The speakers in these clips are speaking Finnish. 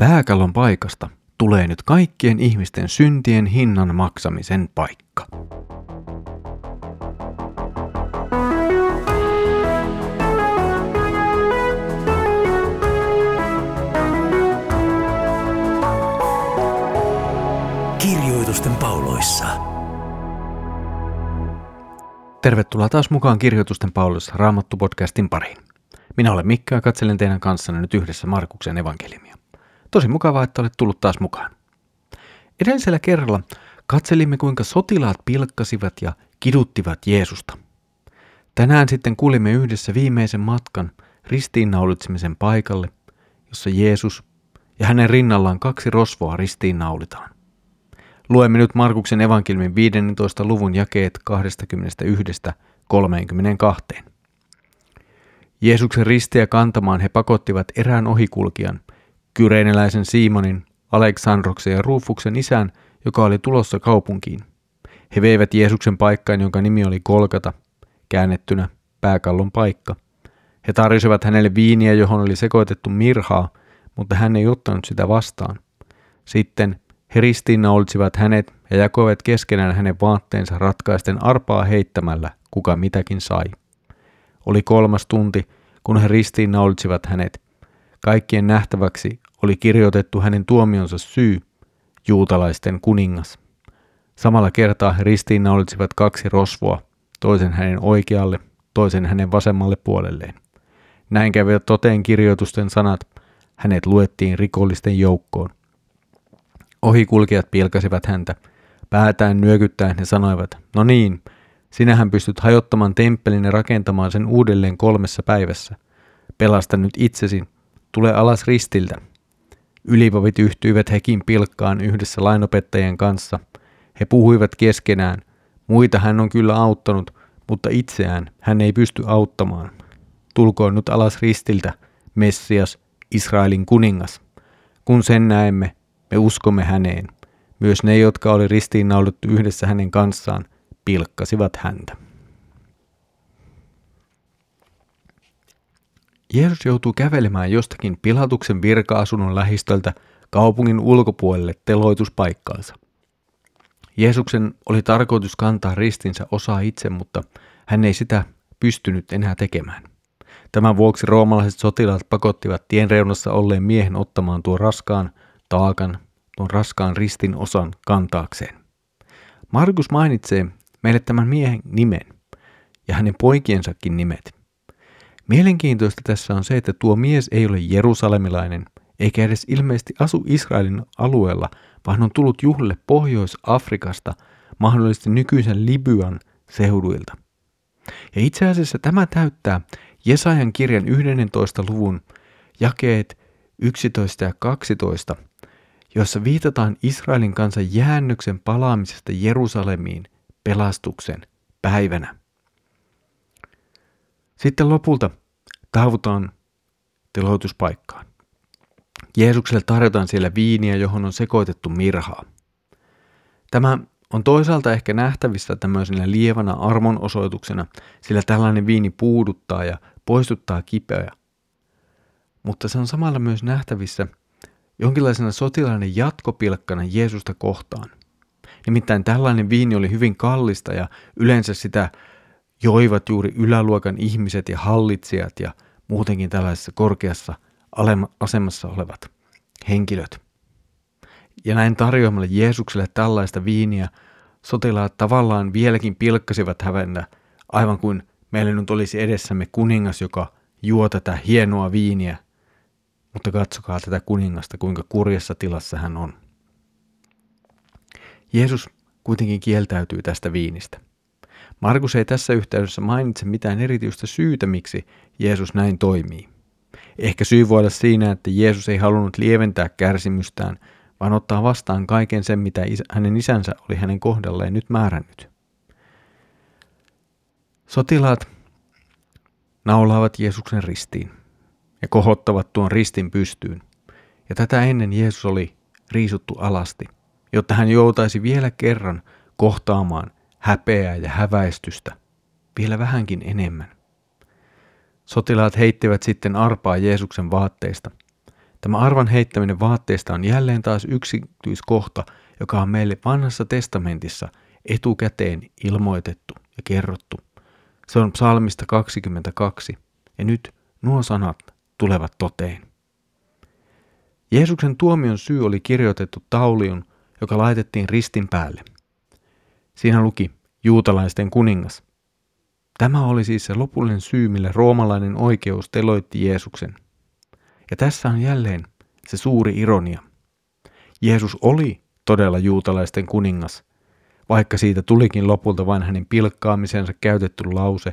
Pääkallon paikasta tulee nyt kaikkien ihmisten syntien hinnan maksamisen paikka. Kirjoitusten pauloissa. Tervetuloa taas mukaan Kirjoitusten pauloissa Raamattu-podcastin pariin. Minä olen Mikka ja katselen teidän kanssanne nyt yhdessä Markuksen evankeliumia. Tosi mukavaa, että olet tullut taas mukaan. Edellisellä kerralla katselimme, kuinka sotilaat pilkkasivat ja kiduttivat Jeesusta. Tänään sitten kuulimme yhdessä viimeisen matkan ristiinnaulitsemisen paikalle, jossa Jeesus ja hänen rinnallaan kaksi rosvoa ristiinnaulitaan. Luemme nyt Markuksen evankeliumin 15. luvun jakeet 21-32. Jeesuksen ristiä kantamaan he pakottivat erään ohikulkijan, kyreineläisen Simonin, Aleksandroksen ja Rufuksen isän, joka oli tulossa kaupunkiin. He veivät Jeesuksen paikkaan, jonka nimi oli Kolkata, käännettynä pääkallon paikka. He tarjosivat hänelle viiniä, johon oli sekoitettu mirhaa, mutta hän ei ottanut sitä vastaan. Sitten he ristiinnaulitsivat hänet ja jakoivat keskenään hänen vaatteensa ratkaisten arpaa heittämällä, kuka mitäkin sai. Oli kolmas tunti, kun he ristiinnaulitsivat hänet. Kaikkien nähtäväksi oli kirjoitettu hänen tuomionsa syy, juutalaisten kuningas. Samalla kertaa he ristiinnaulitsivat kaksi rosvoa, toisen hänen oikealle, toisen hänen vasemmalle puolelleen. Näin kävivät toteen kirjoitusten sanat, hänet luettiin rikollisten joukkoon. Ohikulkijat pilkasivat häntä. Päätään nyökyttäen he sanoivat, no niin, sinähän pystyt hajottamaan temppelin ja rakentamaan sen uudelleen kolmessa päivässä. Pelasta nyt itsesi, tule alas ristiltä. Ylipavit yhtyivät hekin pilkkaan yhdessä lainopettajien kanssa. He puhuivat keskenään. Muita hän on kyllä auttanut, mutta itseään hän ei pysty auttamaan. Tulkoon nyt alas ristiltä, Messias, Israelin kuningas. Kun sen näemme, me uskomme häneen. Myös ne, jotka oli ristiinnaulittu yhdessä hänen kanssaan, pilkkasivat häntä. Jeesus joutuu kävelemään jostakin Pilatuksen virka-asunnon lähistöltä kaupungin ulkopuolelle teloituspaikkaansa. Jeesuksen oli tarkoitus kantaa ristinsä osaa itse, mutta hän ei sitä pystynyt enää tekemään. Tämän vuoksi roomalaiset sotilaat pakottivat tien reunassa olleen miehen ottamaan tuon raskaan taakan, tuon raskaan ristin osan kantaakseen. Markus mainitsee meille tämän miehen nimen ja hänen poikiensakin nimet. Mielenkiintoista tässä on se, että tuo mies ei ole jerusalemilainen, eikä edes ilmeisesti asu Israelin alueella, vaan on tullut juhlille Pohjois-Afrikasta, mahdollisesti nykyisen Libyan seuduilta. Ja itse asiassa tämä täyttää Jesajan kirjan 11. luvun jakeet 11 ja 12, jossa viitataan Israelin kansan jäännöksen palaamisesta Jerusalemiin pelastuksen päivänä. Sitten lopulta taavutaan teloituspaikkaan. Jeesukselle tarjotaan siellä viiniä, johon on sekoitettu mirhaa. Tämä on toisaalta ehkä nähtävissä tämmöisenä lievänä armonosoituksena, sillä tällainen viini puuduttaa ja poistuttaa kipeä. Mutta se on samalla myös nähtävissä jonkinlaisena sotilainen jatkopilkkana Jeesusta kohtaan. Nimittäin tällainen viini oli hyvin kallista ja yleensä sitä joivat juuri yläluokan ihmiset ja hallitsijat ja muutenkin tällaisessa korkeassa asemassa olevat henkilöt. Ja näin tarjoamalla Jeesukselle tällaista viiniä sotilaat tavallaan vieläkin pilkkasivat hävennä, aivan kuin meillä nyt olisi edessämme kuningas, joka juo tätä hienoa viiniä. Mutta katsokaa tätä kuningasta, kuinka kurjassa tilassa hän on. Jeesus kuitenkin kieltäytyy tästä viinistä. Markus ei tässä yhteydessä mainitse mitään erityistä syytä, miksi Jeesus näin toimii. Ehkä syy voi olla siinä, että Jeesus ei halunnut lieventää kärsimystään, vaan ottaa vastaan kaiken sen, mitä hänen isänsä oli hänen kohdalleen nyt määrännyt. Sotilaat naulaavat Jeesuksen ristiin ja kohottavat tuon ristin pystyyn. Ja tätä ennen Jeesus oli riisuttu alasti, jotta hän joutaisi vielä kerran kohtaamaan häpeää ja häväistystä, vielä vähänkin enemmän. Sotilaat heittivät sitten arpaa Jeesuksen vaatteista. Tämä arvan heittäminen vaatteesta on jälleen taas yksityiskohta, joka on meille vanhassa testamentissa etukäteen ilmoitettu ja kerrottu. Se on psalmista 22, ja nyt nuo sanat tulevat toteen. Jeesuksen tuomion syy oli kirjoitettu taulion, joka laitettiin ristin päälle. Siinä luki juutalaisten kuningas. Tämä oli siis se lopullinen syy, millä roomalainen oikeus teloitti Jeesuksen. Ja tässä on jälleen se suuri ironia. Jeesus oli todella juutalaisten kuningas, vaikka siitä tulikin lopulta vain hänen pilkkaamisensa käytetty lause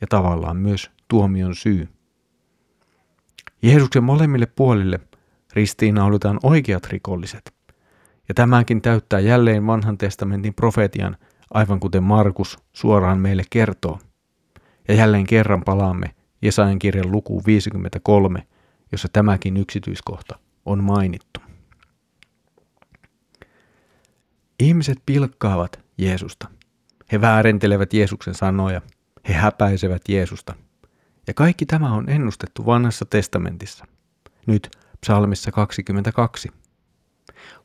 ja tavallaan myös tuomion syy. Jeesuksen molemmille puolille ristiinnaulitaan oikeat rikolliset. Ja tämäkin täyttää jälleen vanhan testamentin profetian, aivan kuten Markus suoraan meille kertoo. Ja jälleen kerran palaamme Jesajan kirjan lukuun 53, jossa tämäkin yksityiskohta on mainittu. Ihmiset pilkkaavat Jeesusta. He väärentelevät Jeesuksen sanoja. He häpäisevät Jeesusta. Ja kaikki tämä on ennustettu vanhassa testamentissa. Nyt psalmissa 22.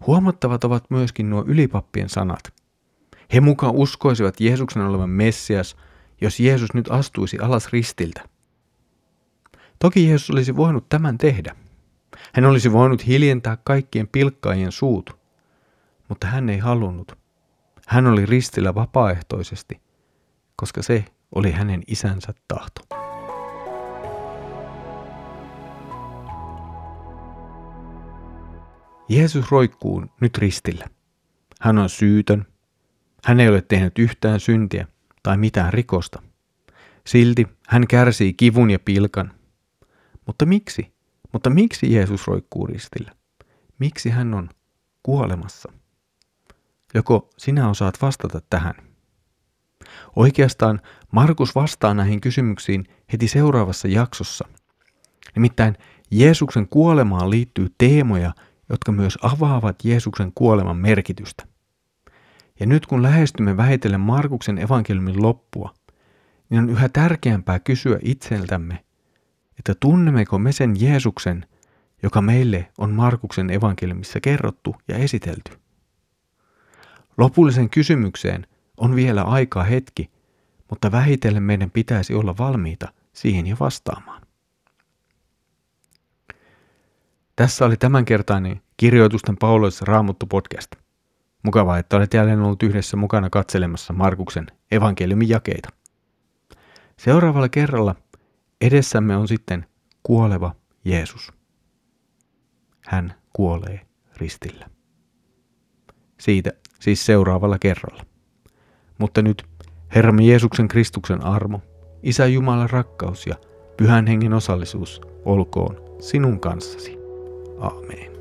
Huomattavat ovat myöskin nuo ylipappien sanat. He mukaan uskoisivat Jeesuksen olevan Messias, jos Jeesus nyt astuisi alas ristiltä. Toki Jeesus olisi voinut tämän tehdä. Hän olisi voinut hiljentää kaikkien pilkkaajien suut, mutta hän ei halunnut. Hän oli ristillä vapaaehtoisesti, koska se oli hänen isänsä tahto. Jeesus roikkuu nyt ristillä. Hän on syytön. Hän ei ole tehnyt yhtään syntiä tai mitään rikosta. Silti hän kärsii kivun ja pilkan. Mutta miksi? Mutta miksi Jeesus roikkuu ristillä? Miksi hän on kuolemassa? Joko sinä osaat vastata tähän? Oikeastaan Markus vastaa näihin kysymyksiin heti seuraavassa jaksossa. Nimittäin Jeesuksen kuolemaan liittyy teemoja, jotka myös avaavat Jeesuksen kuoleman merkitystä. Ja nyt kun lähestymme vähitellen Markuksen evankeliumin loppua, niin on yhä tärkeämpää kysyä itseltämme, että tunnemmeko me sen Jeesuksen, joka meille on Markuksen evankeliumissa kerrottu ja esitelty. Lopullisen kysymykseen on vielä aikaa hetki, mutta vähitellen meidän pitäisi olla valmiita siihen jo vastaamaan. Tässä oli tämänkertainen Kirjoitusten pauloissa Raamuttu podcast. Mukavaa, että olet jälleen ollut yhdessä mukana katselemassa Markuksen evankeliumin jakeita. Seuraavalla kerralla edessämme on sitten kuoleva Jeesus. Hän kuolee ristillä. Siitä siis seuraavalla kerralla. Mutta nyt Herramme Jeesuksen Kristuksen armo, Isä Jumalan rakkaus ja Pyhän Hengen osallisuus olkoon sinun kanssasi. Amen.